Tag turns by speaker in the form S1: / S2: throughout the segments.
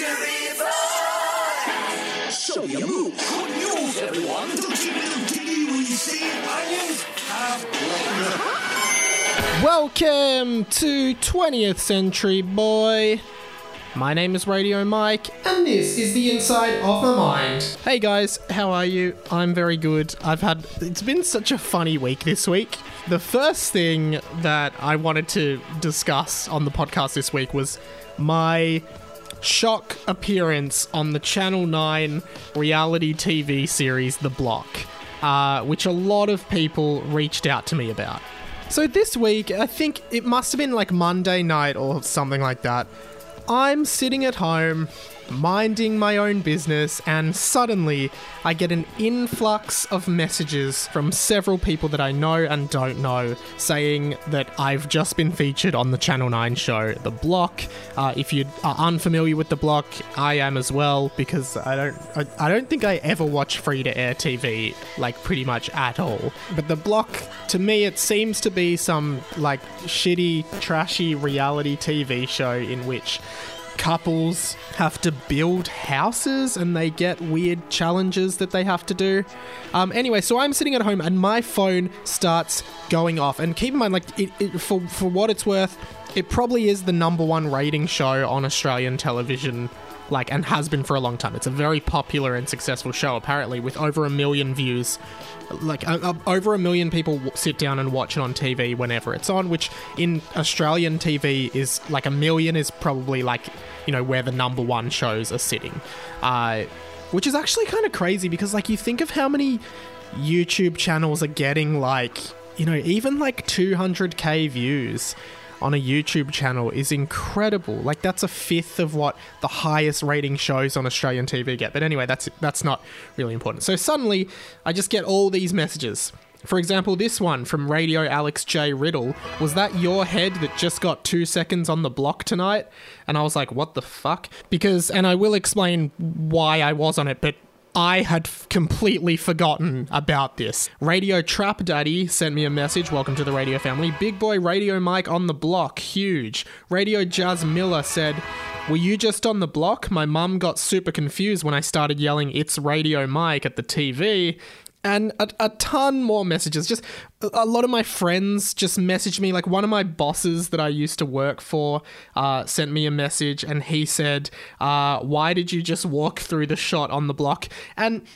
S1: Show me a move. Good news, everyone. Don't you little giddy when you see onions have
S2: Welcome to 20th Century Boy. My name is Radio Mike, and this is the inside of my mind. Hey guys, how are you? I'm very good. I've had. It's been such a funny week this week. The first thing that I wanted to discuss on the podcast this week was my shock appearance on the Channel 9 reality TV series The Block, uh, which a lot of people reached out to me about. So this week, I think it must have been like Monday night or something like that. I'm sitting at home, minding my own business, and suddenly I get an influx of messages from several people that I know and don't know saying that I've just been featured on the Channel 9 show The Block. Uh, if you are unfamiliar with The Block, I am as well because I don't I, I don't think I ever watch free to air TV like pretty much at all. But The Block to me it seems to be some like shitty trashy reality TV show in which couples have to build houses and they get weird challenges that they have to do. Um, anyway, so I'm sitting at home and my phone starts going off. And keep in mind, like, it, it, for, for what it's worth, it probably is the number one rating show on Australian television. Like, and has been for a long time. It's a very popular and successful show, apparently, with over a million views. Like, uh, uh, over a million people sit down and watch it on TV whenever it's on, which in Australian TV is like a million is probably like, you know, where the number one shows are sitting. Uh, which is actually kind of crazy because, like, you think of how many YouTube channels are getting, like, you know, even like 200k views on a YouTube channel is incredible. Like that's a fifth of what the highest rating shows on Australian TV get. But anyway, that's that's not really important. So suddenly, I just get all these messages. For example, this one from Radio Alex J. Riddle was that your head that just got two seconds on the block tonight? And I was like, what the fuck? Because, and I will explain why I was on it, but I had f- completely forgotten about this. Radio Trap Daddy sent me a message. Welcome to the radio family. Big boy Radio Mike on the block. Huge. Radio Jazz Miller said, Were you just on the block? My mum got super confused when I started yelling, It's Radio Mike at the TV. And a, a ton more messages. Just a, lot of my friends just messaged me. Like one of my bosses that I used to work for uh, sent me a message and he said, uh, Why did you just walk through the shot on the block? And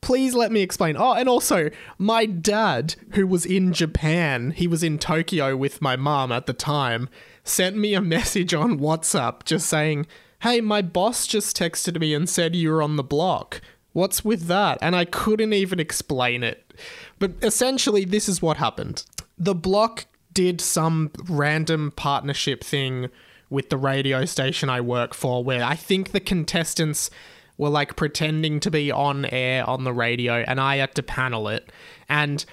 S2: please let me explain. Oh, and also, my dad, who was in Japan, he was in Tokyo with my mom at the time, sent me a message on WhatsApp just saying, Hey, my boss just texted me and said you were on the block. What's with that? And I couldn't even explain it. But essentially, this is what happened. The block did some random partnership thing with the radio station I work for where I think the contestants were like pretending to be on air on the radio and I had to panel it. And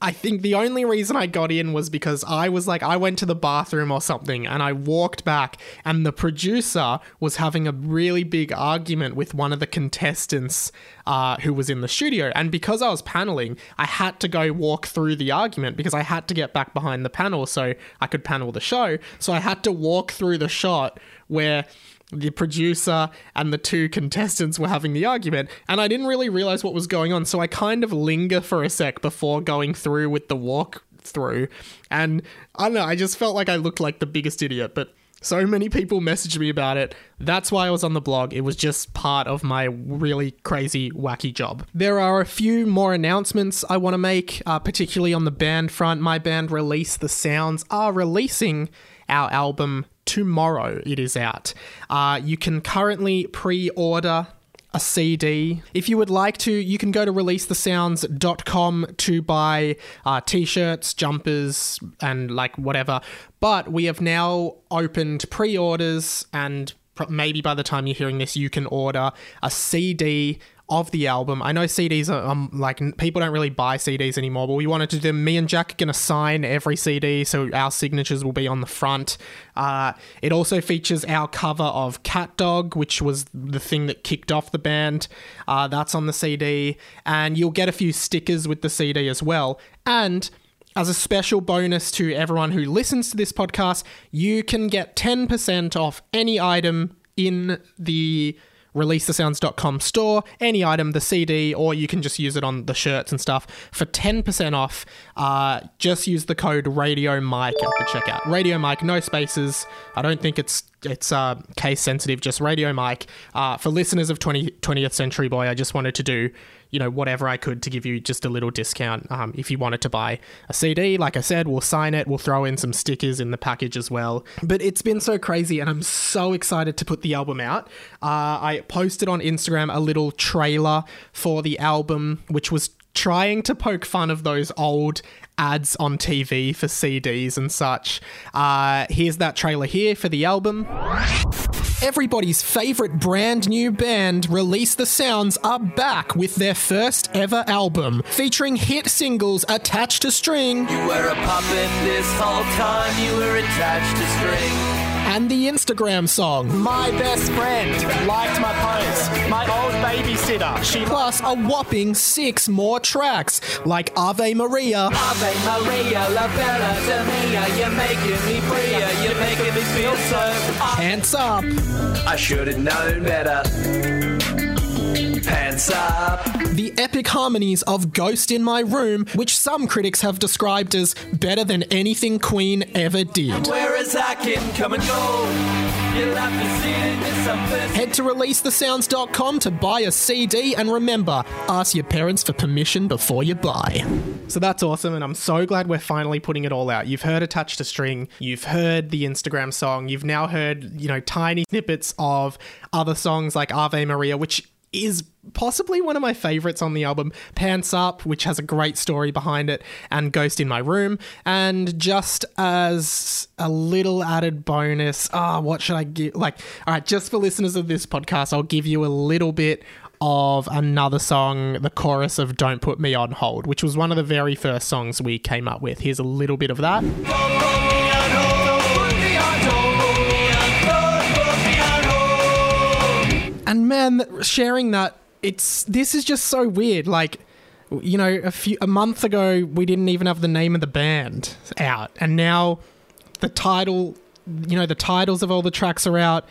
S2: I think the only reason I got in was because I was like, I went to the bathroom or something and I walked back, and the producer was having a really big argument with one of the contestants uh, who was in the studio. And because I was paneling, I had to go walk through the argument because I had to get back behind the panel so I could panel the show. So I had to walk through the shot where the producer and the two contestants were having the argument, and I didn't really realize what was going on, so I kind of linger for a sec before going through with the walk through. And I don't know, I just felt like I looked like the biggest idiot, but so many people messaged me about it. That's why I was on the blog. It was just part of my really crazy, wacky job. There are a few more announcements I want to make, uh, particularly on the band front. My band, Release the Sounds, are releasing our album tomorrow. It is out. Uh, you can currently pre order a CD. If you would like to, you can go to releasethesounds.com to buy uh, t shirts, jumpers, and like whatever. But we have now opened pre orders, and pr- maybe by the time you're hearing this, you can order a CD of the album. I know CDs are um, like people don't really buy CDs anymore, but we wanted to do. Me and Jack are to sign every CD, so our signatures will be on the front. Uh, it also features our cover of Cat Dog, which was the thing that kicked off the band. Uh, that's on the CD, and you'll get a few stickers with the CD as well. And as a special bonus to everyone who listens to this podcast, you can get 10% off any item in the releasethesounds.com store, any item, the CD, or you can just use it on the shirts and stuff for 10% off. Uh, just use the code Radio Mike at the checkout. Radio Mike, no spaces. I don't think it's it's uh, case sensitive, just Radio Mike. Uh, for listeners of 20, 20th Century Boy, I just wanted to do you know whatever I could to give you just a little discount um, if you wanted to buy a CD. Like I said, we'll sign it. We'll throw in some stickers in the package as well. But it's been so crazy, and I'm so excited to put the album out. Uh, I posted on Instagram a little trailer for the album, which was trying to poke fun of those old ads on TV for CDs and such. Uh, here's that trailer here for the album. Everybody's favorite brand new band, Release the Sounds, are back with their first ever album, featuring hit singles attached to string.
S3: You were a puppet this whole time, you were attached to string
S2: and the Instagram song.
S4: My best friend liked my post. My old babysitter. She
S2: plus a whopping six more tracks like Ave Maria.
S3: Ave Maria, la bella mia. You're making me freer. You're making me feel so.
S2: Hands up.
S3: I should have known better. Pants up.
S2: The epic harmonies of Ghost in My Room, which some critics have described as better than anything Queen ever did.
S3: Whereas I can come and go.
S2: Head to releasethesounds.com to buy a CD and remember, ask your parents for permission before you buy. So that's awesome, and I'm so glad we're finally putting it all out. You've heard Attached to String, you've heard the Instagram song, you've now heard, you know, tiny snippets of other songs like Ave Maria, which is possibly one of my favorites on the album pants up which has a great story behind it and ghost in my room and just as a little added bonus ah oh, what should i give like all right just for listeners of this podcast i'll give you a little bit of another song, the chorus of Don't Put Me on Hold, which was one of the very first songs we came up with. Here's a little bit of that. And man, sharing that, it's this is just so weird. Like, you know, a few a month ago we didn't even have the name of the band out, and now the title, you know, the titles of all the tracks are out.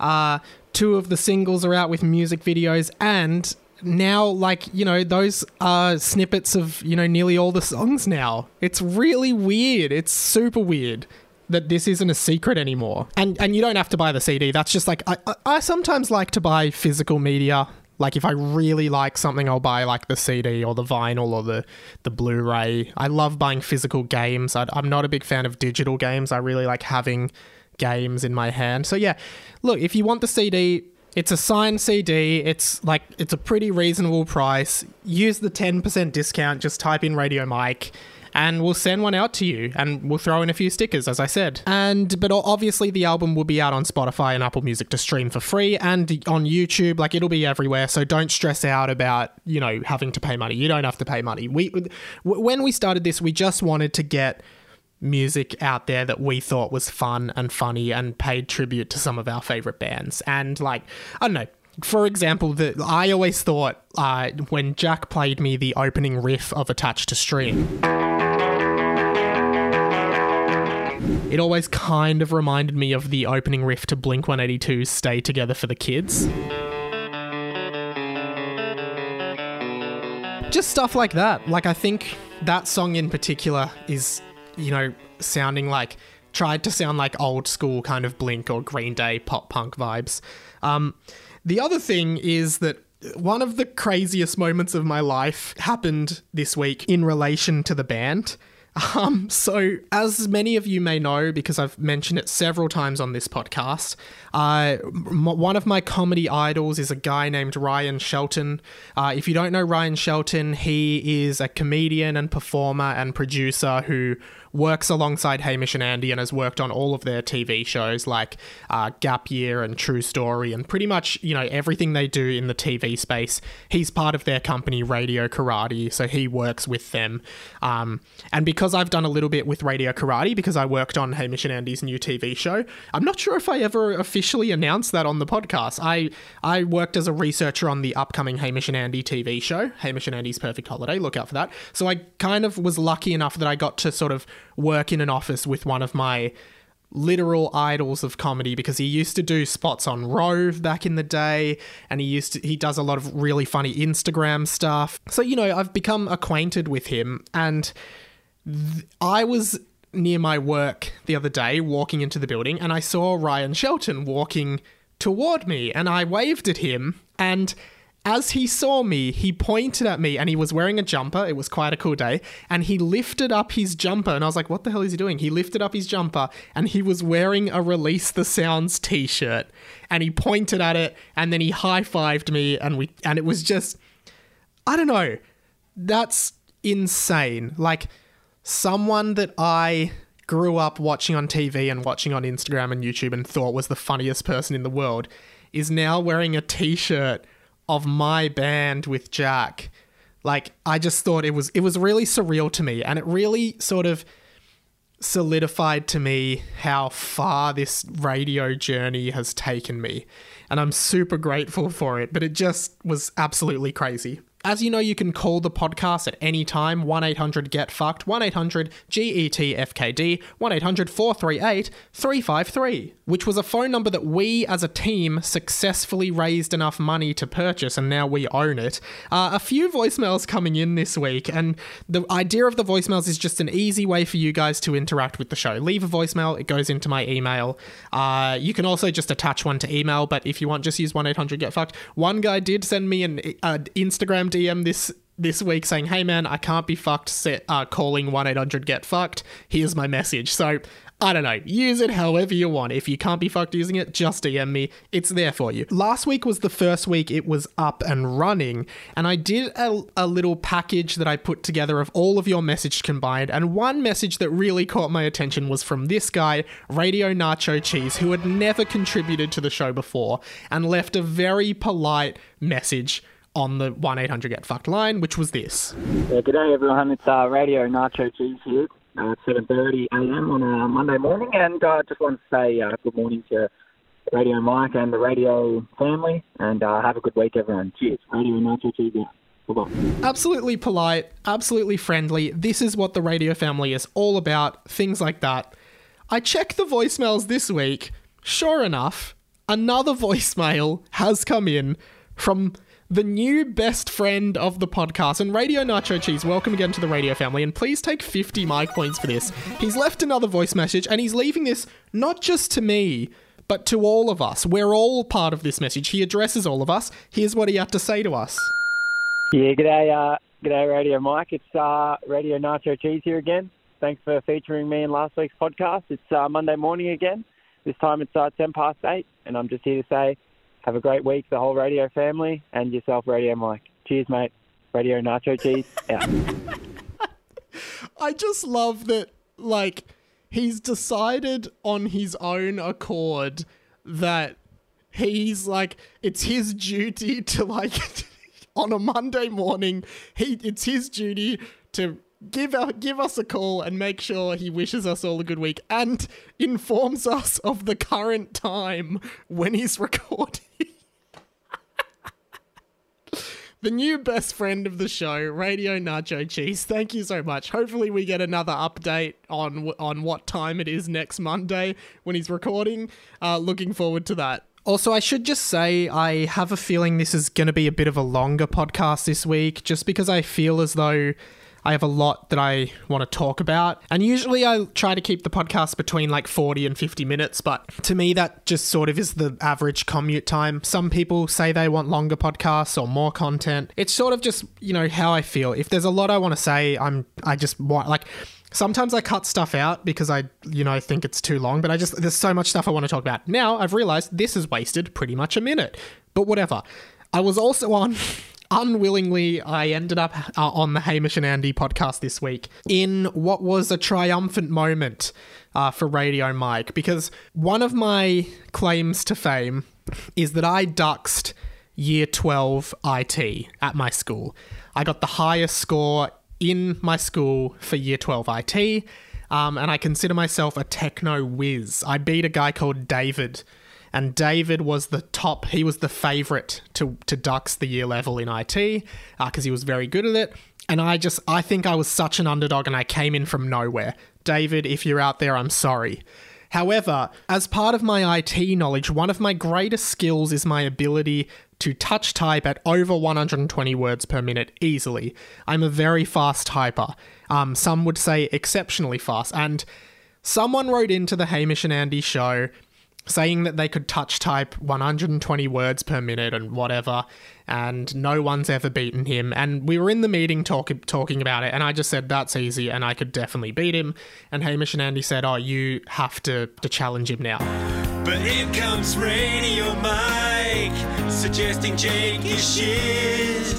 S2: Uh, two of the singles are out with music videos, and now like you know those are snippets of you know nearly all the songs now. It's really weird. It's super weird that this isn't a secret anymore. And and you don't have to buy the CD. That's just like I I sometimes like to buy physical media. Like if I really like something, I'll buy like the CD or the vinyl or the the Blu-ray. I love buying physical games. I, I'm not a big fan of digital games. I really like having games in my hand. So yeah, look, if you want the CD, it's a signed CD. It's like it's a pretty reasonable price. Use the 10% discount. Just type in Radio Mike and we'll send one out to you and we'll throw in a few stickers as I said. And but obviously the album will be out on Spotify and Apple Music to stream for free and on YouTube like it'll be everywhere so don't stress out about, you know, having to pay money. You don't have to pay money. We when we started this we just wanted to get music out there that we thought was fun and funny and paid tribute to some of our favorite bands. And like, I don't know, for example, that I always thought uh, when Jack played me the opening riff of Attached to String. It always kind of reminded me of the opening riff to Blink 182's Stay Together for the Kids. Just stuff like that. Like, I think that song in particular is, you know, sounding like, tried to sound like old school kind of Blink or Green Day pop punk vibes. Um, the other thing is that one of the craziest moments of my life happened this week in relation to the band. Um, so, as many of you may know, because I've mentioned it several times on this podcast, uh, m- one of my comedy idols is a guy named Ryan Shelton. Uh, if you don't know Ryan Shelton, he is a comedian and performer and producer who works alongside Hamish and Andy and has worked on all of their TV shows like uh, Gap Year and True Story and pretty much you know everything they do in the TV space. He's part of their company Radio Karate, so he works with them. Um, and because I've done a little bit with Radio Karate because I worked on Hamish and Andy's new TV show, I'm not sure if I ever officially announced that on the podcast. I I worked as a researcher on the upcoming Hamish and Andy TV show, Hamish and Andy's Perfect Holiday. Look out for that. So I kind of was lucky enough that I got to sort of work in an office with one of my literal idols of comedy because he used to do spots on Rove back in the day and he used to he does a lot of really funny Instagram stuff. So you know, I've become acquainted with him and th- I was near my work the other day walking into the building and I saw Ryan Shelton walking toward me and I waved at him and as he saw me, he pointed at me and he was wearing a jumper. It was quite a cool day. And he lifted up his jumper and I was like, what the hell is he doing? He lifted up his jumper and he was wearing a Release the Sounds t shirt. And he pointed at it and then he high fived me and we, and it was just, I don't know. That's insane. Like someone that I grew up watching on TV and watching on Instagram and YouTube and thought was the funniest person in the world is now wearing a t shirt of my band with Jack. Like I just thought it was it was really surreal to me and it really sort of solidified to me how far this radio journey has taken me. And I'm super grateful for it, but it just was absolutely crazy. As you know, you can call the podcast at any time 1 800 GET FUCKED, 1 800 GETFKD, 1 800 438 353, which was a phone number that we as a team successfully raised enough money to purchase and now we own it. Uh, a few voicemails coming in this week, and the idea of the voicemails is just an easy way for you guys to interact with the show. Leave a voicemail, it goes into my email. Uh, you can also just attach one to email, but if you want, just use 1 800 GET FUCKED. One guy did send me an uh, Instagram DM this this week saying, "Hey man, I can't be fucked." Set uh, calling one eight hundred get fucked. Here's my message. So I don't know. Use it however you want. If you can't be fucked using it, just DM me. It's there for you. Last week was the first week it was up and running, and I did a, a little package that I put together of all of your message combined. And one message that really caught my attention was from this guy, Radio Nacho Cheese, who had never contributed to the show before and left a very polite message on the 1 800 Get Fucked line, which was this.
S5: Yeah, good day, everyone. It's uh, Radio Nacho Cheese here uh, at 7:30 a.m. on a Monday morning, and I uh, just want to say uh, good morning to Radio Mike and the radio family, and uh, have a good week, everyone. Cheers. Radio Nacho Cheese. Bye bye.
S2: Absolutely polite, absolutely friendly. This is what the radio family is all about. Things like that. I checked the voicemails this week. Sure enough, another voicemail has come in from the new best friend of the podcast. And Radio Nacho Cheese, welcome again to the radio family. And please take 50 Mike points for this. He's left another voice message, and he's leaving this not just to me, but to all of us. We're all part of this message. He addresses all of us. Here's what he had to say to us.
S5: Yeah, g'day, uh, g'day, Radio Mike. It's uh, Radio Nacho Cheese here again. Thanks for featuring me in last week's podcast. It's uh, Monday morning again. This time it's uh, 10 past 8, and I'm just here to say have a great week, the whole radio family, and yourself, Radio Mike. Cheers, mate. Radio Nacho Cheese out.
S2: I just love that, like, he's decided on his own accord that he's like, it's his duty to, like, on a Monday morning, he it's his duty to give a, give us a call and make sure he wishes us all a good week and informs us of the current time when he's recording. the new best friend of the show, Radio Nacho Cheese. Thank you so much. Hopefully, we get another update on on what time it is next Monday when he's recording. Uh, looking forward to that. Also, I should just say I have a feeling this is going to be a bit of a longer podcast this week, just because I feel as though I have a lot that I want to talk about. And usually I try to keep the podcast between like 40 and 50 minutes, but to me, that just sort of is the average commute time. Some people say they want longer podcasts or more content. It's sort of just, you know, how I feel. If there's a lot I want to say, I'm, I just want, like, Sometimes I cut stuff out because I, you know, think it's too long, but I just, there's so much stuff I want to talk about. Now I've realized this has wasted pretty much a minute, but whatever. I was also on, unwillingly, I ended up uh, on the Hamish and Andy podcast this week in what was a triumphant moment uh, for Radio Mike because one of my claims to fame is that I duxed year 12 IT at my school. I got the highest score in my school for year 12 IT, um, and I consider myself a techno whiz. I beat a guy called David, and David was the top, he was the favorite to, to Dux the year level in IT because uh, he was very good at it. And I just, I think I was such an underdog and I came in from nowhere. David, if you're out there, I'm sorry. However, as part of my IT knowledge, one of my greatest skills is my ability to touch type at over 120 words per minute easily. I'm a very fast typer. Um, some would say exceptionally fast. And someone wrote into the Hamish and Andy show saying that they could touch type 120 words per minute and whatever, and no one's ever beaten him. And we were in the meeting talk- talking about it, and I just said that's easy, and I could definitely beat him. And Hamish and Andy said, "Oh, you have to to challenge him now."
S1: But here comes Radio Mike, suggesting Jake is shit.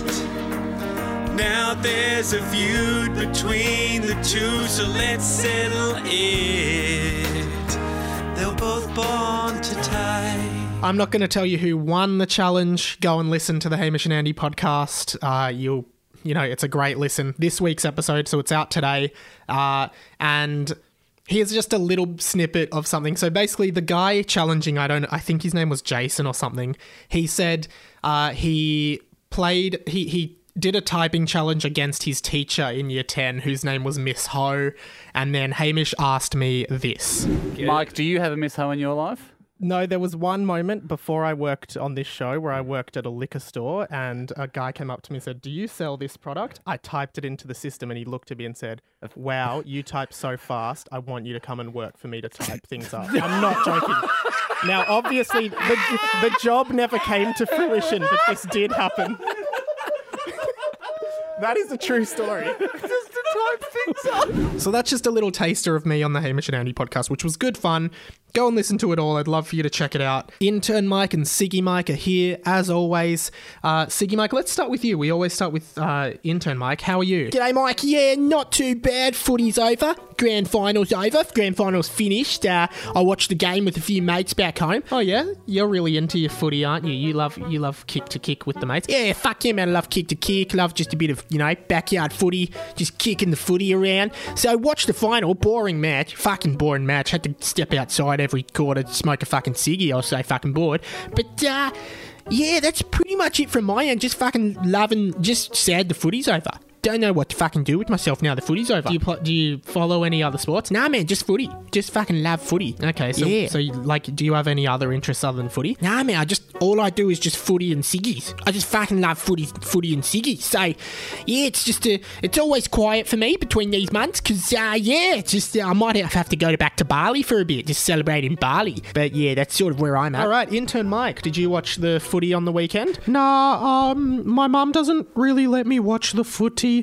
S1: Now there's a feud between the two, so let's settle it. Born to tie.
S2: I'm not going to tell you who won the challenge. Go and listen to the Hamish and Andy podcast. Uh, you'll, you know, it's a great listen. This week's episode, so it's out today. Uh, and here's just a little snippet of something. So basically, the guy challenging, I don't, I think his name was Jason or something. He said uh, he played, he he did a typing challenge against his teacher in year 10 whose name was miss ho and then hamish asked me this
S6: Mike, do you have a Miss Ho in your life?
S2: No, there was one moment before I worked on this show where I worked at a liquor store and a guy came up to me and said, Do you sell this product? I typed it into the system and he looked at me and said, Wow, you type so fast. I want you to come and work for me to type things up. I'm not joking. Now, obviously, the, the job never came to fruition, but this did happen. That is a true story. So that's just a little taster of me on the Hamish and Andy podcast, which was good fun. Go and listen to it all. I'd love for you to check it out. Intern Mike and Siggy Mike are here as always. Uh, Siggy Mike, let's start with you. We always start with uh, Intern Mike. How are you?
S7: G'day, Mike. Yeah, not too bad. Footy's over. Grand finals over. Grand finals finished. Uh, I watched the game with a few mates back home.
S2: Oh yeah, you're really into your footy, aren't you? You love you love kick to kick with the mates.
S7: Yeah, fuck yeah, man. I love kick to kick. Love just a bit of, you know, backyard footy, just kicking the footy around. So I watched the final. Boring match. Fucking boring match. Had to step outside every quarter to smoke a fucking ciggy. I was so fucking bored. But, uh, yeah, that's pretty much it from my end. Just fucking loving, just sad the footy's over. Don't know what to fucking do with myself now the footy's over.
S2: Do you pl- do you follow any other sports?
S7: Nah, man, just footy. Just fucking love footy.
S2: Okay, so
S7: Yeah.
S2: so you, like, do you have any other interests other than footy?
S7: Nah, man, I just all I do is just footy and ciggies. I just fucking love footy, footy and ciggies. So, yeah, it's just a, it's always quiet for me between these months because, uh, yeah, it's just uh, I might have to go to back to Bali for a bit, just celebrating Bali. But yeah, that's sort of where I'm at.
S2: All right, intern Mike, did you watch the footy on the weekend? Nah, um, my mum doesn't really let me watch the footy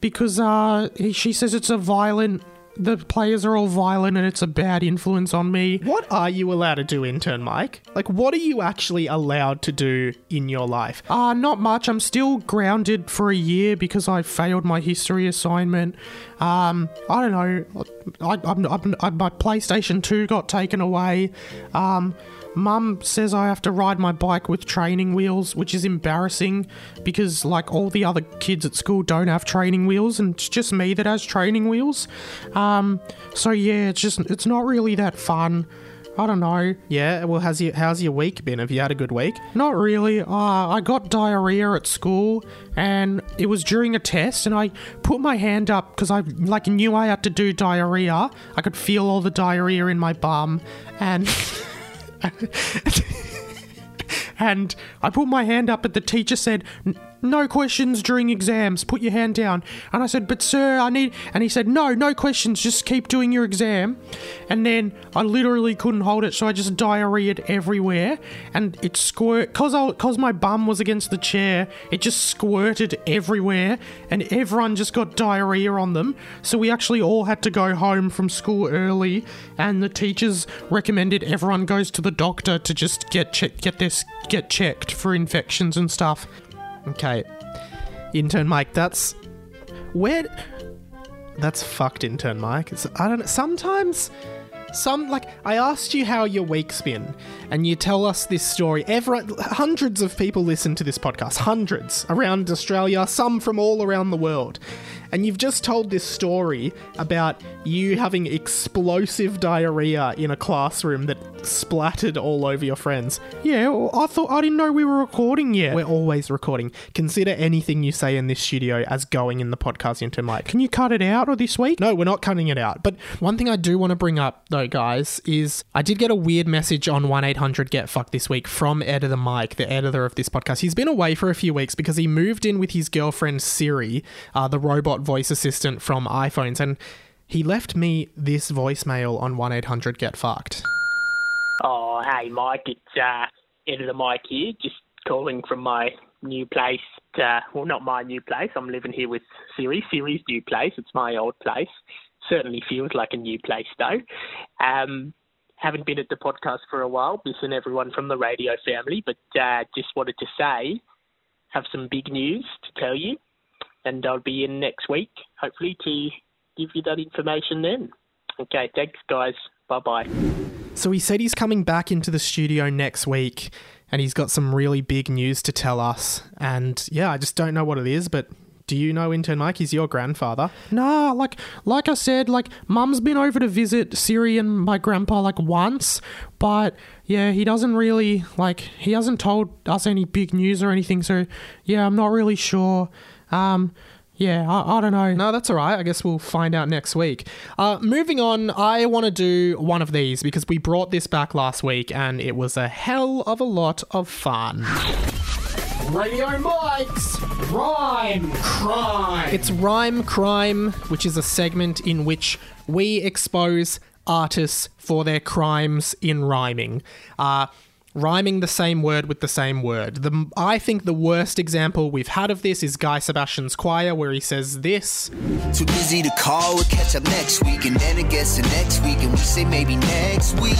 S2: because uh, she says it's a violent. The players are all violent and it's a bad influence on me. What are you allowed to do, intern Mike? Like, what are you actually allowed to do in your life? Uh, not much. I'm still grounded for a year because I failed my history assignment. Um, I don't know. I, I'm, I'm, I, my PlayStation 2 got taken away. Um, Mum says I have to ride my bike with training wheels, which is embarrassing because, like, all the other kids at school don't have training wheels, and it's just me that has training wheels. Um, so yeah, it's just it's not really that fun. I don't know. Yeah, well, how's your how's your week been? Have you had a good week? Not really. Uh, I got diarrhea at school, and it was during a test, and I put my hand up because I like knew I had to do diarrhea. I could feel all the diarrhea in my bum, and. and I put my hand up, but the teacher said, "N- "No questions during exams. Put your hand down." And I said, "But sir, I need." And he said, "No, no questions. Just keep doing your exam." And then I literally couldn't hold it, so I just diarrheaed everywhere, and it squirt cause I cause my bum was against the chair. It just squirted everywhere, and everyone just got diarrhea on them. So we actually all had to go home from school early, and the teachers recommended everyone goes to the doctor to just get get this get checked for infections and stuff. Okay, intern Mike, that's where that's fucked, intern Mike. It's, I don't. Sometimes, some like I asked you how your week's been, and you tell us this story. Everyone, hundreds of people listen to this podcast, hundreds around Australia, some from all around the world. And you've just told this story about you having explosive diarrhea in a classroom that splattered all over your friends. Yeah, I thought I didn't know we were recording yet. We're always recording. Consider anything you say in this studio as going in the podcast into mic. Can you cut it out or this week? No, we're not cutting it out. But one thing I do want to bring up though though, guys, is I did get a weird message on 1 800 Get Fucked this week from Editor Mike, the editor of this podcast. He's been away for a few weeks because he moved in with his girlfriend Siri, uh, the robot voice assistant from iPhones, and he left me this voicemail on 1 800 Get Fucked.
S8: Oh, hey, Mike. It's uh, Editor Mike here, just calling from my new place. Uh, well, not my new place. I'm living here with Siri. Siri's new place. It's my old place. Certainly feels like a new place, though. Um, haven't been at the podcast for a while, missing everyone from the radio family, but uh, just wanted to say, have some big news to tell you, and I'll be in next week, hopefully, to give you that information then. Okay, thanks, guys. Bye bye.
S2: So he said he's coming back into the studio next week and he's got some really big news to tell us. And yeah, I just don't know what it is, but do you know intern Mike? He's your grandfather. Nah, like like I said, like mum's been over to visit Siri and my grandpa like once, but yeah, he doesn't really like he hasn't told us any big news or anything, so yeah, I'm not really sure. Um yeah, I, I don't know. No, that's all right. I guess we'll find out next week. Uh, moving on, I want to do one of these because we brought this back last week and it was a hell of a lot of fun.
S7: Radio Mike's Rhyme Crime.
S2: It's Rhyme Crime, which is a segment in which we expose artists for their crimes in rhyming. Uh, rhyming the same word with the same word. The, I think the worst example we've had of this is Guy Sebastian's Choir, where he says this.
S9: Too busy to call, we'll catch up next week, and then it gets to next week, and we say maybe next week.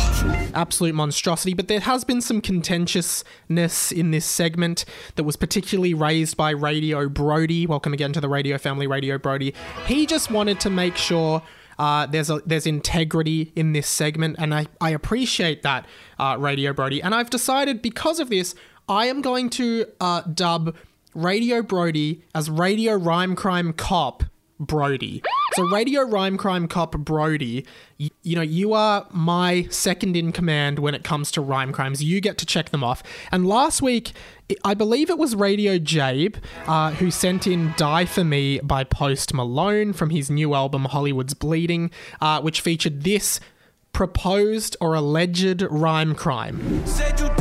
S2: absolute monstrosity, but there has been some contentiousness in this segment that was particularly raised by Radio Brody. Welcome again to the Radio Family, Radio Brody. He just wanted to make sure. Uh, there's a there's integrity in this segment, and I, I appreciate that, uh, Radio Brody. And I've decided because of this, I am going to uh, dub Radio Brody as Radio Rhyme Crime Cop Brody. So Radio Rhyme Crime Cop Brody, y- you know, you are my second in command when it comes to rhyme crimes. You get to check them off. And last week, I- believe it was Radio Jabe uh, who sent in Die For Me by Post Malone from his new album Hollywood's Bleeding, uh, which featured this proposed or alleged rhyme crime.
S10: Said you you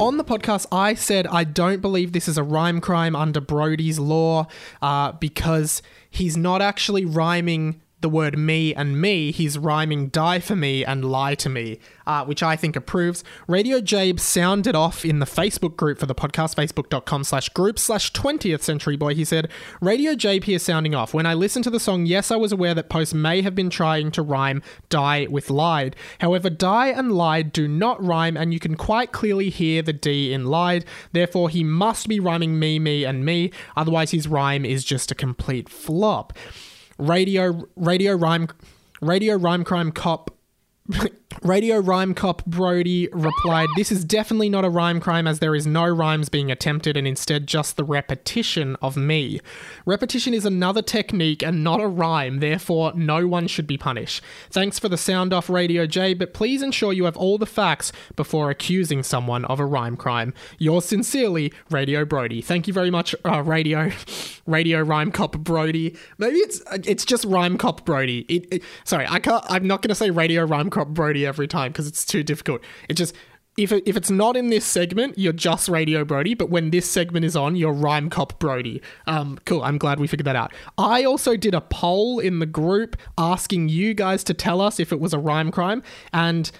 S2: On the podcast, I said I don't believe this is a rhyme crime under Brody's law uh, because he's not actually rhyming the word me and me, he's rhyming die for me and lie to me, uh, which I think approves. Radio Jabe sounded off in the Facebook group for the podcast, facebook.com slash group slash 20th century boy. He said, Radio Jabe here sounding off. When I listened to the song, yes, I was aware that Post may have been trying to rhyme die with lied. However, die and lied do not rhyme, and you can quite clearly hear the D in lied. Therefore, he must be rhyming me, me, and me. Otherwise, his rhyme is just a complete flop. Radio Radio Rhyme Radio Rhyme Crime Cop Radio Rhyme Cop Brody replied, This is definitely not a rhyme crime as there is no rhymes being attempted and instead just the repetition of me. Repetition is another technique and not a rhyme, therefore, no one should be punished. Thanks for the sound off, Radio J, but please ensure you have all the facts before accusing someone of a rhyme crime. Yours sincerely, Radio Brody. Thank you very much, uh, Radio Radio Rhyme Cop Brody. Maybe it's it's just Rhyme Cop Brody. It, it- sorry, I can't. I'm not going to say Radio Rhyme Cop Brody every time because it's too difficult. It just if it, if it's not in this segment, you're just Radio Brody. But when this segment is on, you're Rhyme Cop Brody. Um, cool. I'm glad we figured that out. I also did a poll in the group asking you guys to tell us if it was a rhyme crime and.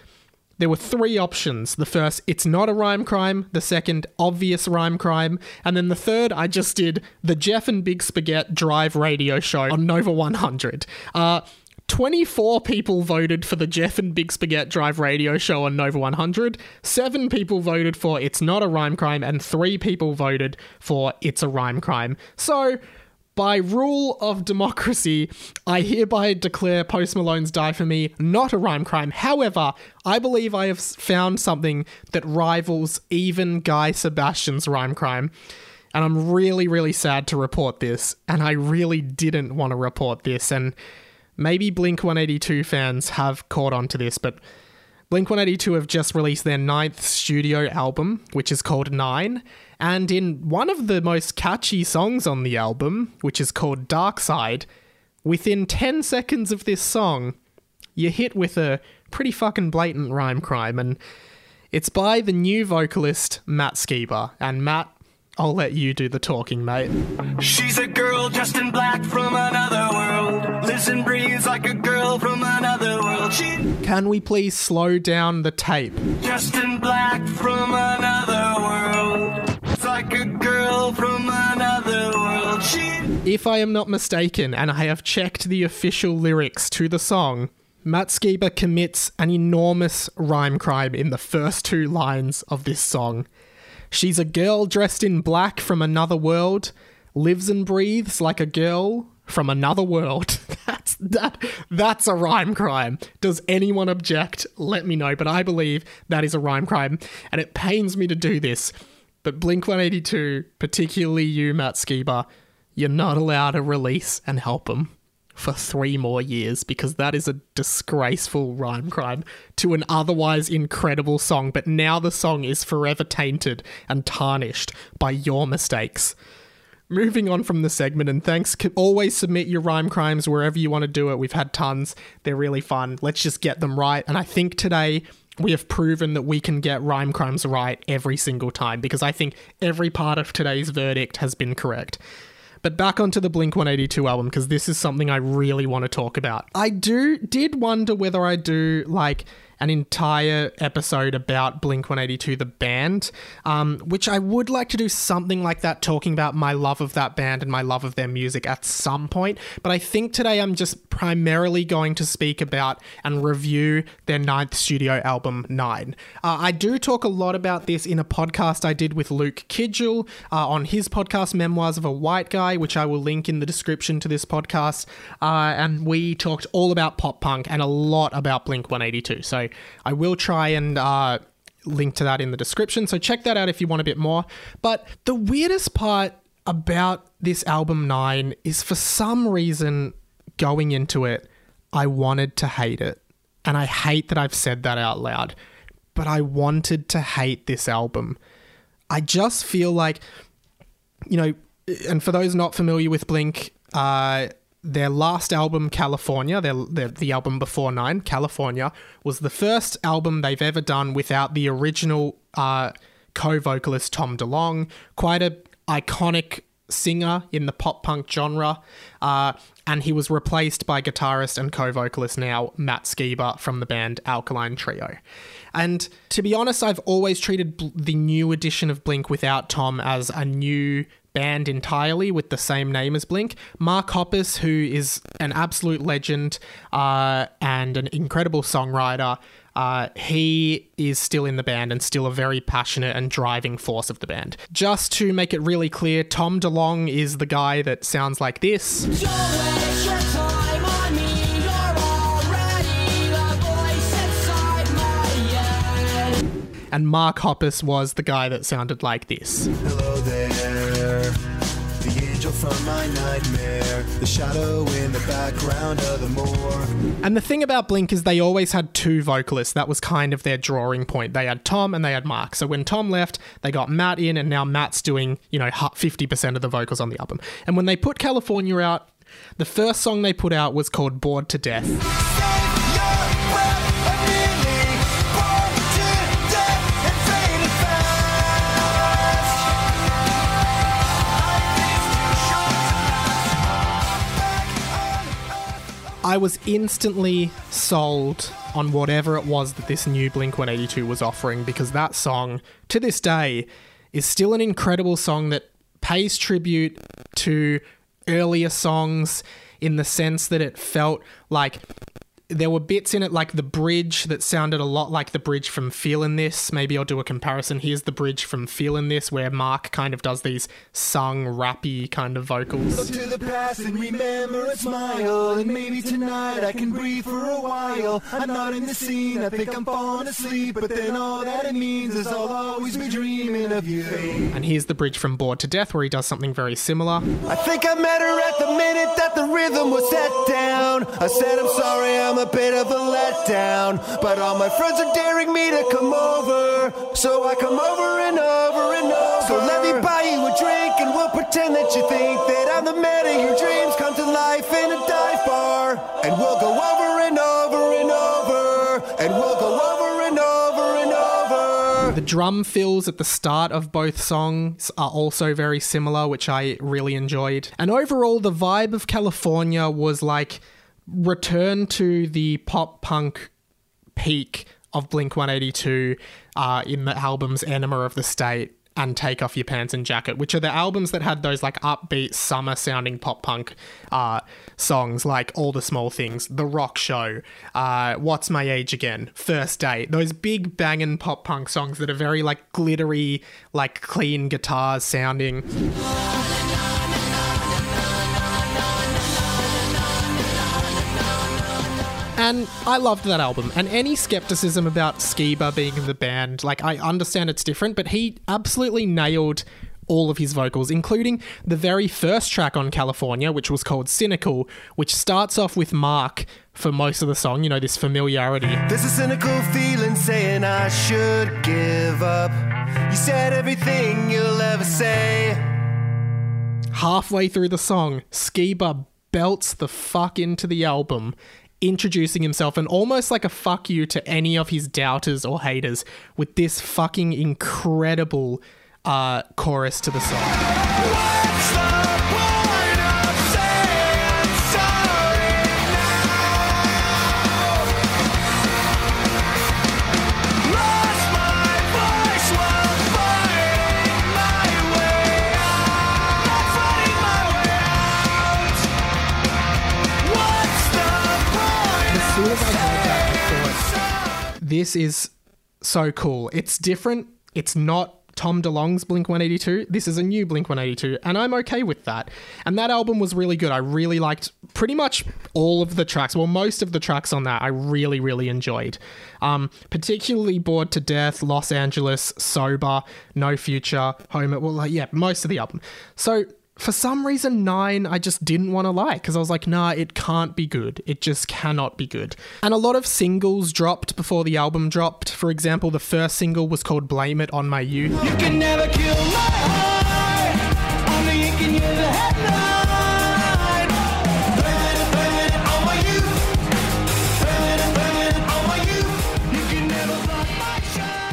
S2: There were three options. The first, it's not a rhyme crime. The second, obvious rhyme crime. And then the third, I just did the Jeff and Big Spaghetti Drive radio show on Nova 100. Uh, 24 people voted for the Jeff and Big Spaghetti Drive radio show on Nova 100. Seven people voted for It's Not a Rhyme Crime. And three people voted for It's a Rhyme Crime. So, by rule of democracy, I hereby declare Post Malone's Die For Me not a rhyme crime. However, I believe I have found something that rivals even Guy Sebastian's rhyme crime. And I'm really, really sad to report this. And I really didn't want to report this. And maybe Blink 182 fans have caught on to this, but Blink 182 have just released their ninth studio album, which is called Nine. And in one of the most catchy songs on the album, which is called Dark Side, within 10 seconds of this song, you're hit with a pretty fucking blatant rhyme crime. And it's by the new vocalist, Matt Skiba. And Matt, I'll let you do the talking, mate.
S10: She's a girl dressed in black from another world. Lives and breathes like a girl from another world. She
S2: Can we please slow down the tape?
S10: dressed in black from another world. It's like a girl from another world. She
S2: If I am not mistaken, and I have checked the official lyrics to the song, Matt Skiba commits an enormous rhyme crime in the first two lines of this song. She's a girl dressed in black from another world, lives and breathes like a girl from another world. That's that that's a rhyme crime. Does anyone object? Let me know, but I believe that is a rhyme crime and it pains me to do this. But Blink 182, particularly you Matt Skiba, you're not allowed to release and help them for three more years because that is a disgraceful rhyme crime to an otherwise incredible song. But now the song is forever tainted and tarnished by your mistakes. Moving on from the segment, and thanks. c- Always submit your rhyme crimes wherever you want to do it. We've had tons. They're really fun. Let's just get them right. And I think today we have proven that we can get rhyme crimes right every single time because I think every part of today's verdict has been correct. But back onto the Blink 182 album because this is something I really want to talk about. I do did wonder whether I do like an entire episode about Blink 182 the band, um, which I would like to do something like that, talking about my love of that band and my love of their music at some point. But I think today I'm just primarily going to speak about and review their ninth studio album, Nine. Uh, I do talk a lot about this in a podcast I did with Luke Kidgell uh, on his podcast, Memoirs of a White Guy, which I will link in the description to this podcast. Uh, and we talked all about pop punk and a lot about Blink 182. So I will try and uh, link to that in the description. So check that out if you want a bit more. But the weirdest part about this album nine is for some reason going into it, I wanted to hate it. And I hate that I've said that out loud, but I wanted to hate this album. I just feel like, you know, and for those not familiar with Blink, uh, their last album, California, their, their, the album before Nine, California, was the first album they've ever done without the original uh, co-vocalist Tom DeLonge. Quite a iconic singer in the pop punk genre, uh, and he was replaced by guitarist and co-vocalist now Matt Skiba from the band Alkaline Trio. And to be honest, I've always treated the new edition of Blink without Tom as a new band entirely with the same name as Blink. Mark Hoppus, who is an absolute legend uh, and an incredible songwriter, uh, he is still in the band and still a very passionate and driving force of the band. Just to make it really clear, Tom DeLonge is the guy that sounds like this. And Mark Hoppus was the guy that sounded like this.
S11: Hello there, from my nightmare, the shadow in the background of the moor.
S2: And the thing about Blink is they always had two vocalists. That was kind of their drawing point. They had Tom and they had Mark. So when Tom left, they got Matt in, and now Matt's doing, you know, 50% of the vocals on the album. And when they put California out, the first song they put out was called Bored to Death. I was instantly sold on whatever it was that this new Blink 182 was offering because that song, to this day, is still an incredible song that pays tribute to earlier songs in the sense that it felt like there were bits in it like the bridge that sounded a lot like the bridge from Feelin' This. Maybe I'll do a comparison. Here's the bridge from Feelin' This where Mark kind of does these sung, rappy kind of vocals.
S11: Look to the past and remember and smile. And maybe tonight I can breathe for a while. I'm not in the scene, I think I'm falling asleep. But then all that it means is I'll always be dreaming of you.
S2: And here's the bridge from Bored to Death where he does something very similar.
S11: I think I met her at the minute that the rhythm was set down. I said, I'm sorry, I'm a bit of a letdown. But all my friends are daring me to come over. So I come over and over and over. So let me buy you a drink and we'll pretend that you think that I'm the man of your dreams. Come to life in a dive bar. And we'll go over and over and over. And we'll go over and over and over.
S2: The drum fills at the start of both songs are also very similar, which I really enjoyed. And overall, the vibe of California was like return to the pop punk peak of Blink 182 uh, in the albums Enema of the State and Take Off Your Pants and Jacket, which are the albums that had those like upbeat summer sounding pop punk uh, songs like All the Small Things, The Rock Show, uh, What's My Age Again, First Date, those big banging pop punk songs that are very like glittery, like clean guitars sounding. And I loved that album. And any skepticism about Skiba being in the band, like, I understand it's different, but he absolutely nailed all of his vocals, including the very first track on California, which was called Cynical, which starts off with Mark for most of the song, you know, this familiarity.
S11: There's a cynical feeling saying I should give up. You said everything you'll ever say.
S2: Halfway through the song, Skiba belts the fuck into the album, introducing himself and almost like a fuck you to any of his doubters or haters with this fucking incredible uh, chorus to the song. This is so cool. It's different. It's not Tom DeLonge's Blink 182. This is a new Blink 182, and I'm okay with that. And that album was really good. I really liked pretty much all of the tracks. Well, most of the tracks on that I really, really enjoyed. Um, particularly Bored to Death, Los Angeles, Sober, No Future, Home. Well, yeah, most of the album. So for some reason, nine I just didn't want to like because I was like, nah, it can't be good. It just cannot be good. And a lot of singles dropped before the album dropped. For example, the first single was called Blame It on My Youth.
S11: You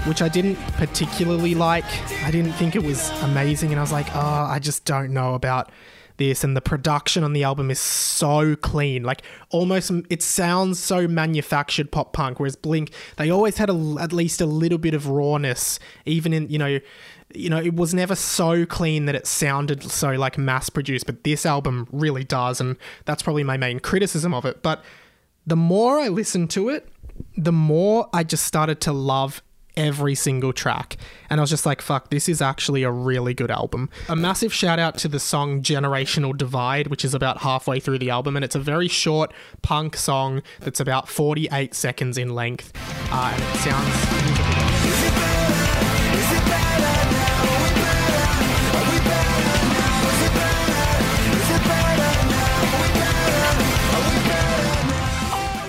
S2: which I didn't particularly like. I didn't think it was amazing, and I was like, oh, I just don't know about this. And the production on the album is so clean, like almost it sounds so manufactured pop punk. Whereas Blink, they always had a, at least a little bit of rawness, even in you know. You know, it was never so clean that it sounded so like mass produced, but this album really does, and that's probably my main criticism of it. But the more I listened to it, the more I just started to love every single track. And I was just like, fuck, this is actually a really good album. A massive shout out to the song Generational Divide, which is about halfway through the album. And it's a very short punk song that's about 48 seconds in length. Uh, and it sounds.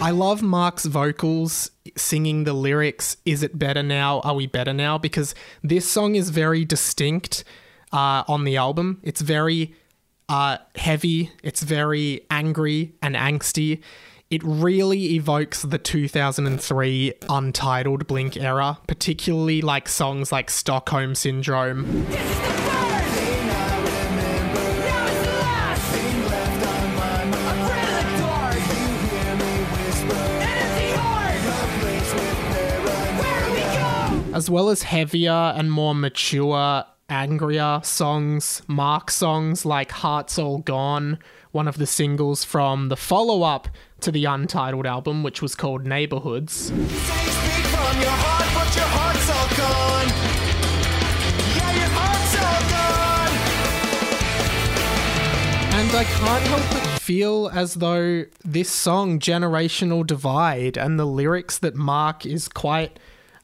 S2: I love Mark's vocals singing the lyrics, Is it better now? Are we better now? Because this song is very distinct uh, on the album. It's very uh, heavy, it's very angry and angsty. It really evokes the 2003 untitled Blink era, particularly like songs like Stockholm Syndrome. As well as heavier and more mature, angrier songs, Mark songs like Heart's All Gone, one of the singles from the follow up to the untitled album, which was called Neighborhoods.
S11: Say you speak from your heart, but your heart's all gone. Yeah, your heart's all gone.
S2: And I can't help but feel as though this song, Generational Divide, and the lyrics that Mark is quite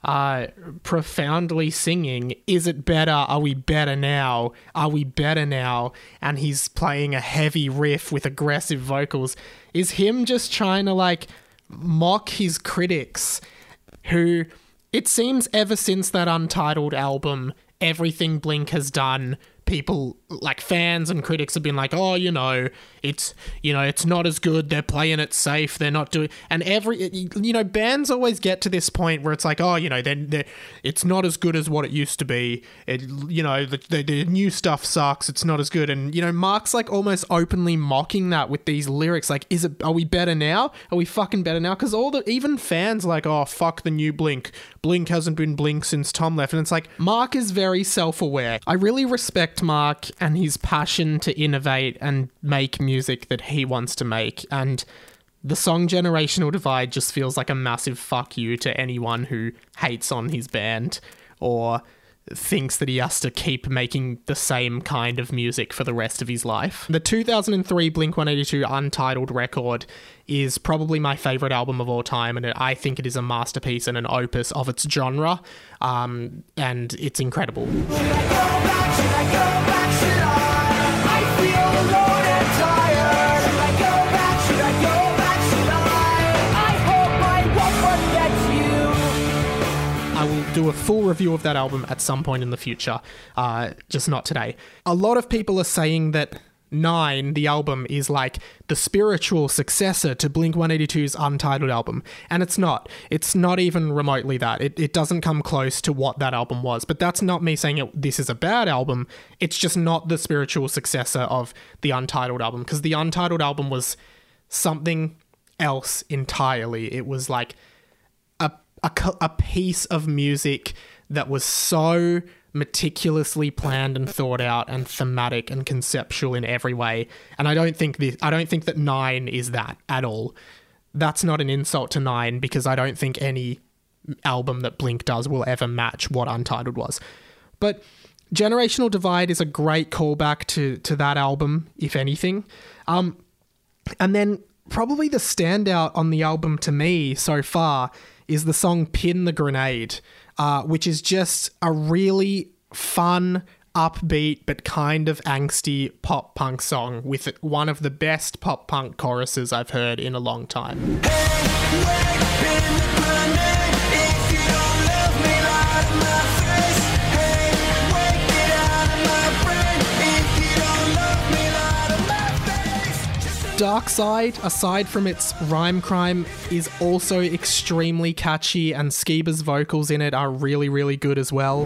S2: uh, profoundly singing, Is it better? Are we better now? Are we better now? And he's playing a heavy riff with aggressive vocals. Is him just trying to like mock his critics who it seems ever since that untitled album everything blink has done people like fans and critics have been like oh you know it's you know it's not as good. They're playing it safe. They're not doing and every you know bands always get to this point where it's like oh you know then they're, it's not as good as what it used to be. It you know the, the, the new stuff sucks. It's not as good. And you know mark's like almost openly mocking that with these lyrics like is it are we better now? Are we fucking better now? Because all the even fans like oh fuck the new blink. Blink hasn't been blink since tom left. And it's like mark is very self-aware. I really respect mark and his passion to innovate and make music that he wants to make. And the song Generational Divide just feels like a massive fuck you to anyone who hates on his band or thinks that he has to keep making the same kind of music for the rest of his life. The 2003 Blink 182 Untitled record is probably my favorite album of all time, and I think it is a masterpiece and an opus of its genre, um, and it's incredible. Do a full review of that album at some point in the future, uh, just not today. A lot of people are saying that Nine, the album, is like the spiritual successor to Blink 182's Untitled album. And it's not. It's not even remotely that. It, it doesn't come close to what that album was. But that's not me saying it, this is a bad album. It's just not the spiritual successor of the Untitled album. Because the Untitled album was something else entirely. It was like a, a, piece of music that was so meticulously planned and thought out and thematic and conceptual in every way. And I don't think this I don't think that 9 is that at all. That's not an insult to 9 because I don't think any album that Blink does will ever match what Untitled was. But Generational Divide is a great callback to to that album, if anything. Um, and then probably the standout on the album to me so far is the song Pin the Grenade, uh, which is just a really fun, upbeat, but kind of angsty pop punk song with one of the best pop punk choruses I've heard in a long time. Dark Side, aside from its rhyme crime, is also extremely catchy, and Skiba's vocals in it are really, really good as well.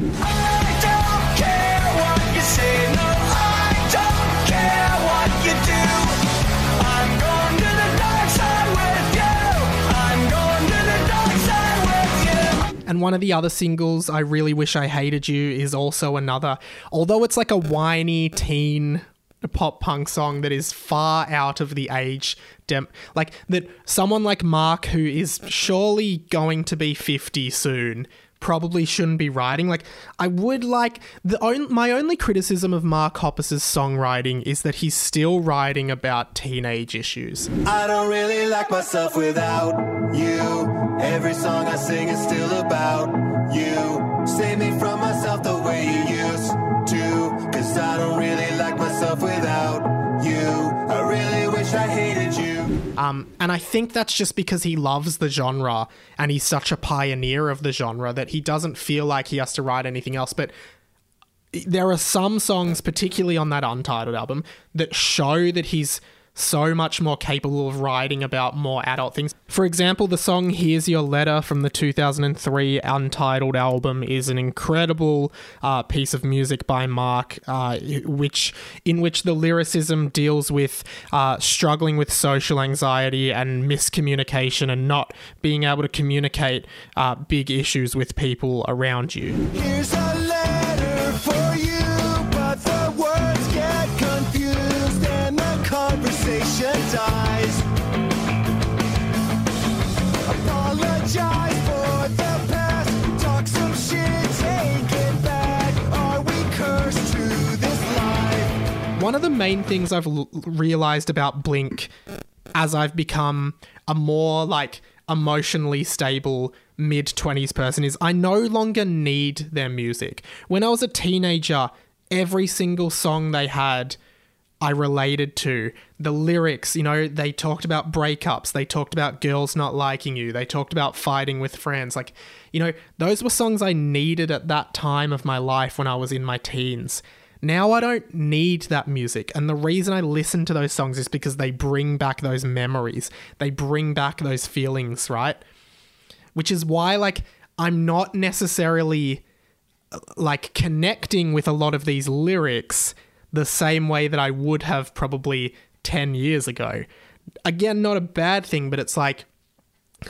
S2: And one of the other singles, I Really Wish I Hated You, is also another. Although it's like a whiny teen pop punk song that is far out of the age dem like that someone like Mark who is surely going to be 50 soon probably shouldn't be writing like I would like the on, my only criticism of Mark Hoppus's songwriting is that he's still writing about teenage issues.
S11: I don't really like myself without you. Every song I sing is still about
S2: Um, and I think that's just because he loves the genre and he's such a pioneer of the genre that he doesn't feel like he has to write anything else. But there are some songs, particularly on that Untitled album, that show that he's so much more capable of writing about more adult things. For example, the song Here's Your Letter from the 2003 Untitled album is an incredible uh, piece of music by Mark, uh, which in which the lyricism deals with uh, struggling with social anxiety and miscommunication and not being able to communicate uh, big issues with people around you. One of the main things I've l- realized about Blink as I've become a more like emotionally stable mid 20s person is I no longer need their music. When I was a teenager, every single song they had I related to. The lyrics, you know, they talked about breakups, they talked about girls not liking you, they talked about fighting with friends. Like, you know, those were songs I needed at that time of my life when I was in my teens. Now I don't need that music. And the reason I listen to those songs is because they bring back those memories. They bring back those feelings, right? Which is why, like, I'm not necessarily uh, like connecting with a lot of these lyrics the same way that I would have probably 10 years ago. Again, not a bad thing, but it's like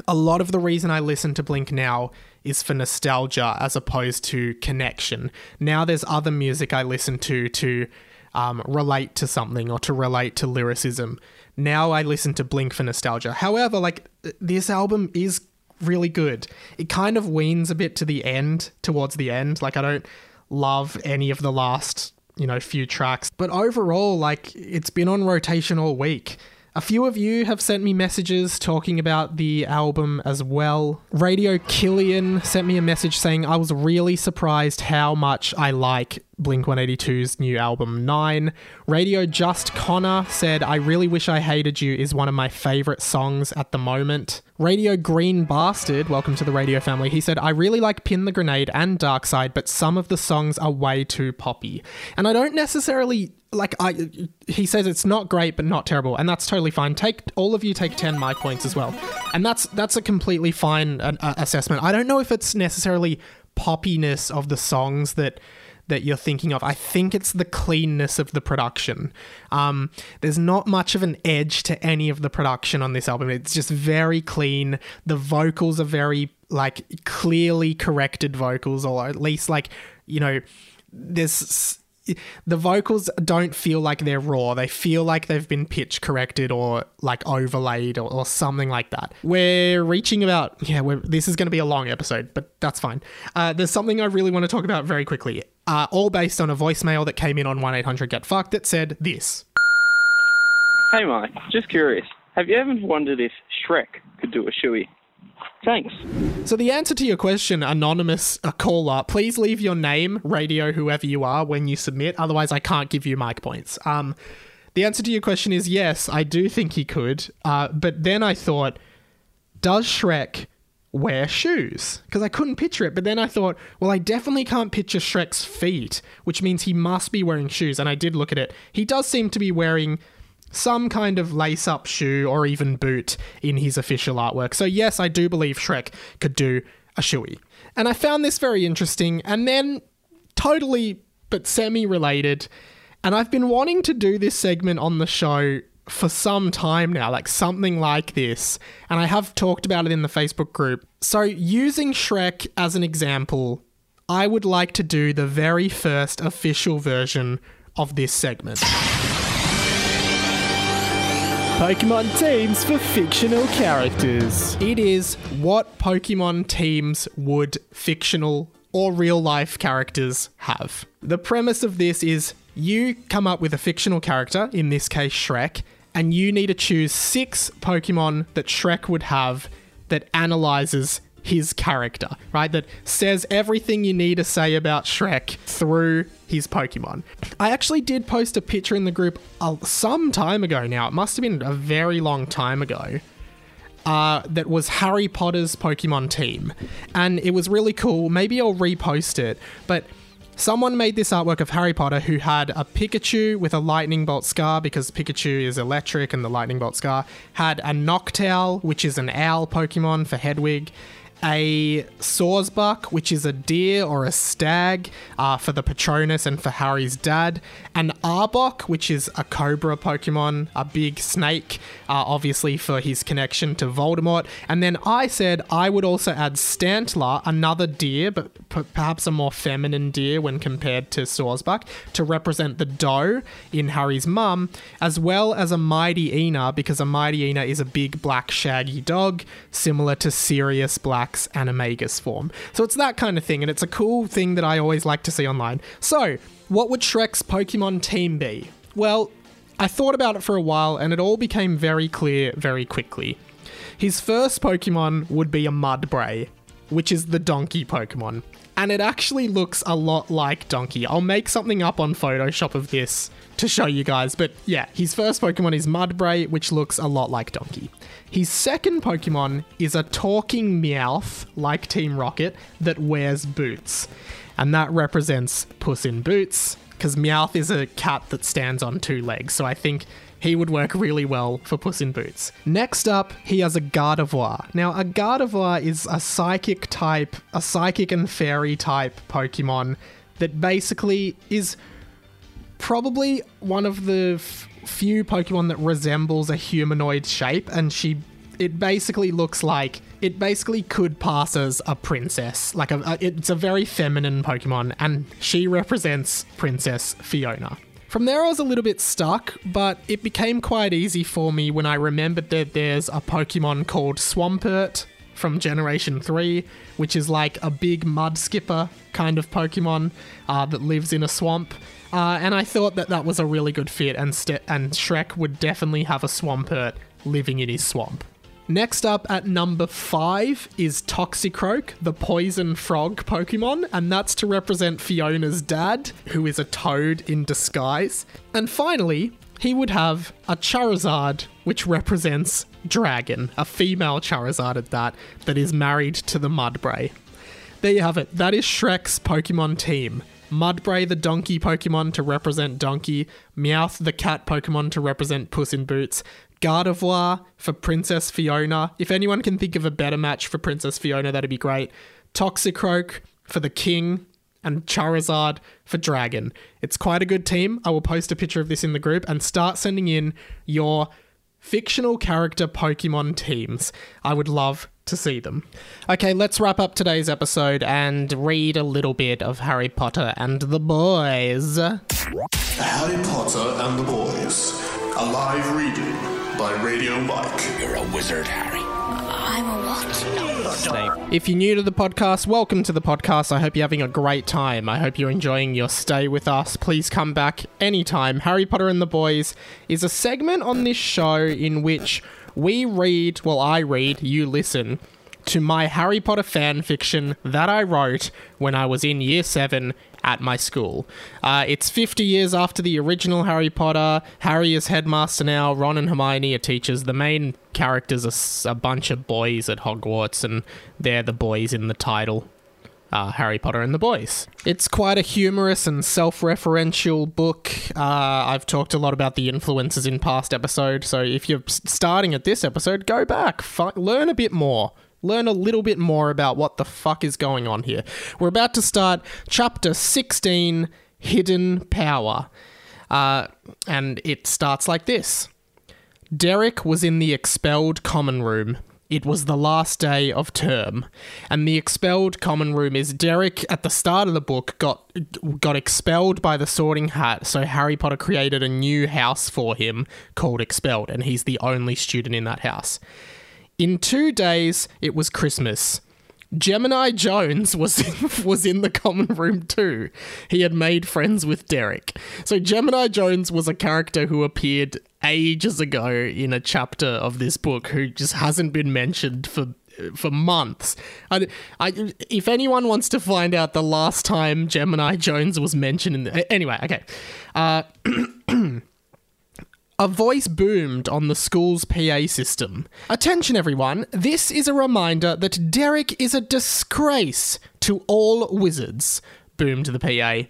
S2: a lot of the reason I listen to Blink now is for nostalgia as opposed to connection. Now there's other music I listen to to um, relate to something or to relate to lyricism. Now I listen to Blink for nostalgia. However, like this album is really good. It kind of weans a bit to the end, towards the end. Like I don't love any of the last, you know, few tracks, but overall, like it's been on rotation all week. A few of you have sent me messages talking about the album as well. Radio Killian sent me a message saying I was really surprised how much I like Blink 182's new album 9. Radio Just Connor said, I really wish I hated you is one of my favorite songs at the moment. Radio Green Bastard, welcome to the radio family. He said, I really like Pin the Grenade and Dark Side, but some of the songs are way too poppy. And I don't necessarily like I he says it's not great but not terrible and that's totally fine take all of you take 10 Mike points as well and that's that's a completely fine uh, assessment i don't know if it's necessarily poppiness of the songs that that you're thinking of. I think it's the cleanness of the production. Um, there's not much of an edge to any of the production on this album. It's just very clean. The vocals are very like clearly corrected vocals, or at least like you know, there's the vocals don't feel like they're raw. They feel like they've been pitch corrected or like overlaid or, or something like that. We're reaching about, yeah, this is going to be a long episode, but that's fine. Uh, there's something I really want to talk about very quickly, uh, all based on a voicemail that came in on 1 800 Get Fucked that said this.
S12: Hey, Mike, just curious. Have you ever wondered if Shrek could do a shoey? Thanks.
S2: So the answer to your question, anonymous caller, please leave your name, radio, whoever you are, when you submit. Otherwise, I can't give you Mike points. Um, the answer to your question is yes, I do think he could. Uh, but then I thought, does Shrek wear shoes? Because I couldn't picture it. But then I thought, well, I definitely can't picture Shrek's feet, which means he must be wearing shoes. And I did look at it. He does seem to be wearing some kind of lace up shoe or even boot in his official artwork. So, yes, I do believe Shrek could do a shoey. And I found this very interesting and then totally but semi related. And I've been wanting to do this segment on the show for some time now, like something like this. And I have talked about it in the Facebook group. So, using Shrek as an example, I would like to do the very first official version of this segment.
S4: Pokemon teams for fictional characters.
S2: It is what Pokemon teams would fictional or real life characters have. The premise of this is you come up with a fictional character, in this case Shrek, and you need to choose six Pokemon that Shrek would have that analyzes his character, right? That says everything you need to say about Shrek through his Pokemon. I actually did post a picture in the group uh, some time ago now. It must have been a very long time ago. Uh, that was Harry Potter's Pokemon team. And it was really cool. Maybe I'll repost it. But someone made this artwork of Harry Potter who had a Pikachu with a lightning bolt scar because Pikachu is electric and the lightning bolt scar, had a Noctowl, which is an owl Pokemon for Hedwig, a Sawsbuck, which is a deer or a stag uh, for the Patronus and for Harry's dad, an Arbok, which is a cobra Pokemon, a big snake, uh, obviously for his connection to Voldemort. And then I said I would also add Stantler, another deer, but p- perhaps a more feminine deer when compared to Sawsbuck, to represent the doe in Harry's mum, as well as a Mightyena, because a Mightyena is a big black shaggy dog, similar to Sirius Black's Animagus form. So it's that kind of thing, and it's a cool thing that I always like to see online. So, what would Shrek's Pokemon team be? Well, I thought about it for a while and it all became very clear very quickly. His first Pokemon would be a Mudbray. which is the donkey Pokemon. And it actually looks a lot like Donkey. I'll make something up on Photoshop of this to show you guys. But yeah, his first Pokemon is Mudbray, which looks a lot like Donkey. His second Pokemon is a talking Meowth, like Team Rocket, that wears boots. And that represents Puss in Boots, because Meowth is a cat that stands on two legs. So I think he would work really well for Puss in Boots. Next up, he has a Gardevoir. Now, a Gardevoir is a psychic type, a psychic and fairy type Pokemon that basically is probably one of the f- few Pokemon that resembles a humanoid shape, and she. It basically looks like it basically could pass as a princess. Like a, a it's a very feminine Pokemon, and she represents Princess Fiona. From there, I was a little bit stuck, but it became quite easy for me when I remembered that there's a Pokemon called Swampert from Generation 3, which is like a big mud skipper kind of Pokemon uh, that lives in a swamp. Uh, and I thought that that was a really good fit, and, st- and Shrek would definitely have a Swampert living in his swamp. Next up at number five is Toxicroak, the poison frog Pokemon, and that's to represent Fiona's dad, who is a toad in disguise. And finally, he would have a Charizard, which represents Dragon, a female Charizard at that, that is married to the Mudbray. There you have it. That is Shrek's Pokemon team. Mudbray, the donkey Pokemon, to represent Donkey. Meowth, the cat Pokemon, to represent Puss in Boots. Gardevoir for Princess Fiona. If anyone can think of a better match for Princess Fiona, that'd be great. Toxicroak for the King. And Charizard for Dragon. It's quite a good team. I will post a picture of this in the group and start sending in your fictional character Pokemon teams. I would love to see them. Okay, let's wrap up today's episode and read a little bit of Harry Potter and the Boys.
S13: Harry Potter and the Boys. A live reading by Radio Mike.
S14: You're a wizard, Harry.
S15: I'm a what?
S2: If you're new to the podcast, welcome to the podcast. I hope you're having a great time. I hope you're enjoying your stay with us. Please come back anytime. Harry Potter and the Boys is a segment on this show in which we read, well, I read, you listen, to my Harry Potter fan fiction that I wrote when I was in year seven at my school. Uh, it's 50 years after the original Harry Potter. Harry is headmaster now. Ron and Hermione are teachers. The main characters are a bunch of boys at Hogwarts, and they're the boys in the title. Uh, Harry Potter and the Boys. It's quite a humorous and self referential book. Uh, I've talked a lot about the influences in past episodes, so if you're starting at this episode, go back, fi- learn a bit more. Learn a little bit more about what the fuck is going on here. We're about to start chapter 16 Hidden Power. Uh, and it starts like this Derek was in the expelled common room. It was the last day of term, and the expelled common room is Derek at the start of the book got got expelled by the Sorting Hat, so Harry Potter created a new house for him called Expelled, and he's the only student in that house. In two days, it was Christmas. Gemini Jones was was in the common room too. He had made friends with Derek. So Gemini Jones was a character who appeared ages ago in a chapter of this book who just hasn't been mentioned for for months. I, I, if anyone wants to find out the last time Gemini Jones was mentioned in the, anyway, okay. Uh, A voice boomed on the school's PA system. Attention, everyone. This is a reminder that Derek is a disgrace to all wizards, boomed the PA.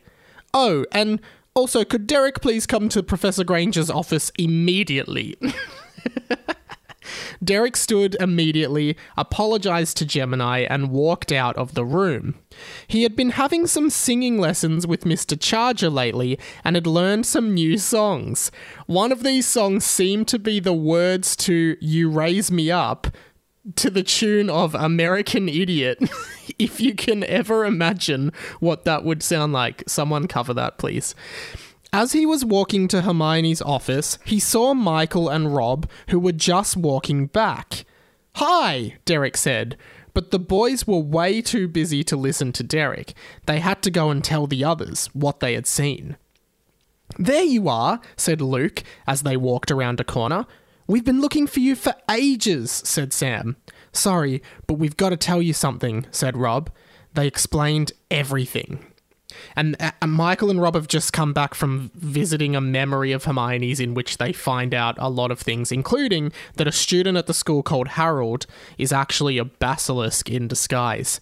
S2: Oh, and also, could Derek please come to Professor Granger's office immediately? Derek stood immediately, apologized to Gemini, and walked out of the room. He had been having some singing lessons with Mr. Charger lately and had learned some new songs. One of these songs seemed to be the words to You Raise Me Up to the tune of American Idiot. if you can ever imagine what that would sound like, someone cover that, please. As he was walking to Hermione's office, he saw Michael and Rob, who were just walking back. Hi, Derek said, but the boys were way too busy to listen to Derek. They had to go and tell the others what they had seen. There you are, said Luke as they walked around a corner. We've been looking for you for ages, said Sam. Sorry, but we've got to tell you something, said Rob. They explained everything. And, uh, and Michael and Rob have just come back from visiting a memory of Hermione's in which they find out a lot of things, including that a student at the school called Harold is actually a basilisk in disguise.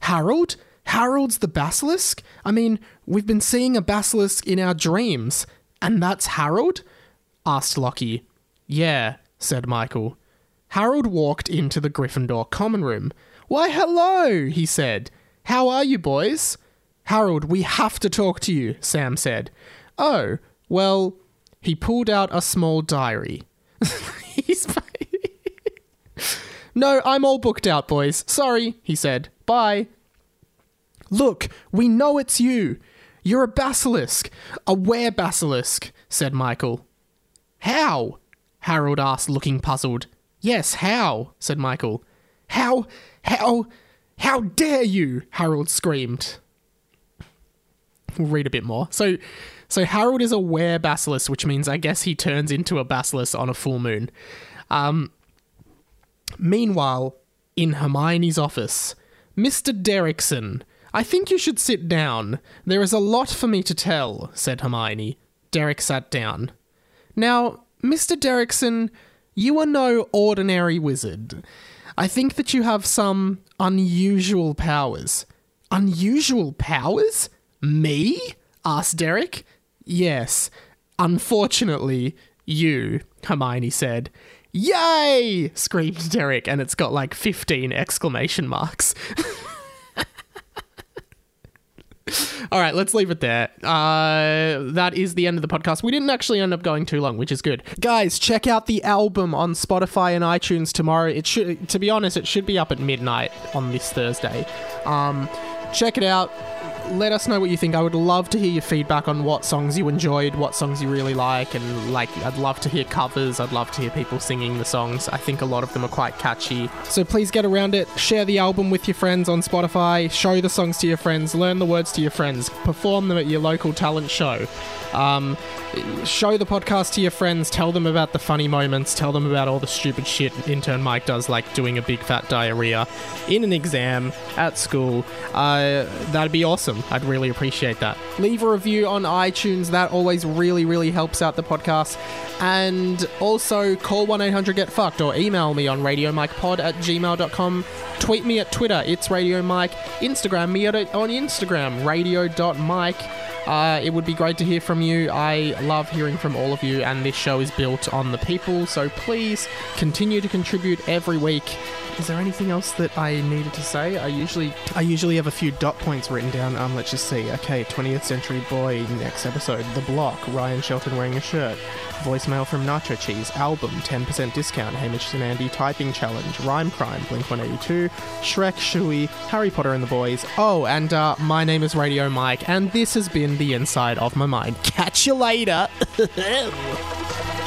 S2: Harold? Harold's the basilisk? I mean, we've been seeing a basilisk in our dreams, and that's Harold? asked Lockie. Yeah, said Michael. Harold walked into the Gryffindor common room. Why, hello, he said. How are you, boys? Harold, we have to talk to you, Sam said. Oh, well, he pulled out a small diary. He's. no, I'm all booked out, boys. Sorry, he said. Bye. Look, we know it's you. You're a basilisk. A were basilisk, said Michael. How? Harold asked, looking puzzled. Yes, how? said Michael. How, how, how dare you? Harold screamed. We'll read a bit more. So, so Harold is a were basilisk, which means I guess he turns into a basilisk on a full moon. Um, meanwhile, in Hermione's office, Mr. Derrickson, I think you should sit down. There is a lot for me to tell, said Hermione. Derek sat down. Now, Mr. Derrickson, you are no ordinary wizard. I think that you have some unusual powers. Unusual powers? Me? asked Derek. Yes. Unfortunately, you, Hermione said. Yay! screamed Derek, and it's got like 15 exclamation marks. All right, let's leave it there. Uh, that is the end of the podcast. We didn't actually end up going too long, which is good. Guys, check out the album on Spotify and iTunes tomorrow. It should, to be honest, it should be up at midnight on this Thursday. Um, check it out let us know what you think. I would love to hear your feedback on what songs you enjoyed, what songs you really like, and like I'd love to hear covers. I'd love to hear people singing the songs. I think a lot of them are quite catchy. So please get around it. Share the album with your friends on Spotify. Show the songs to your friends. Learn the words to your friends. Perform them at your local talent show. Um, show the podcast to your friends. Tell them about the funny moments. Tell them about all the stupid shit intern Mike does, like doing a big fat diarrhea in an exam at school. Uh, that'd be awesome. I'd really appreciate that. Leave a review on iTunes. That always really, really helps out the podcast. And also call 1 800 Get Fucked or email me on radiomikepod at gmail.com. Tweet me at Twitter, it's Radio Mike. Instagram me at, on Instagram, radio.mike. Uh, it would be great to hear from you. I love hearing from all of you, and this show is built on the people. So please continue to contribute every week. Is there anything else that I needed to say? I usually I usually have a few dot points written down. Um, let's just see. Okay, 20th Century Boy. Next episode, The Block. Ryan Shelton wearing a shirt. Voicemail from Nacho Cheese. Album 10% discount. Hamish and Andy typing challenge. Rhyme crime. Blink 182. Shrek shoey. Harry Potter and the Boys. Oh, and uh, my name is Radio Mike, and this has been the inside of my mind. Catch you later.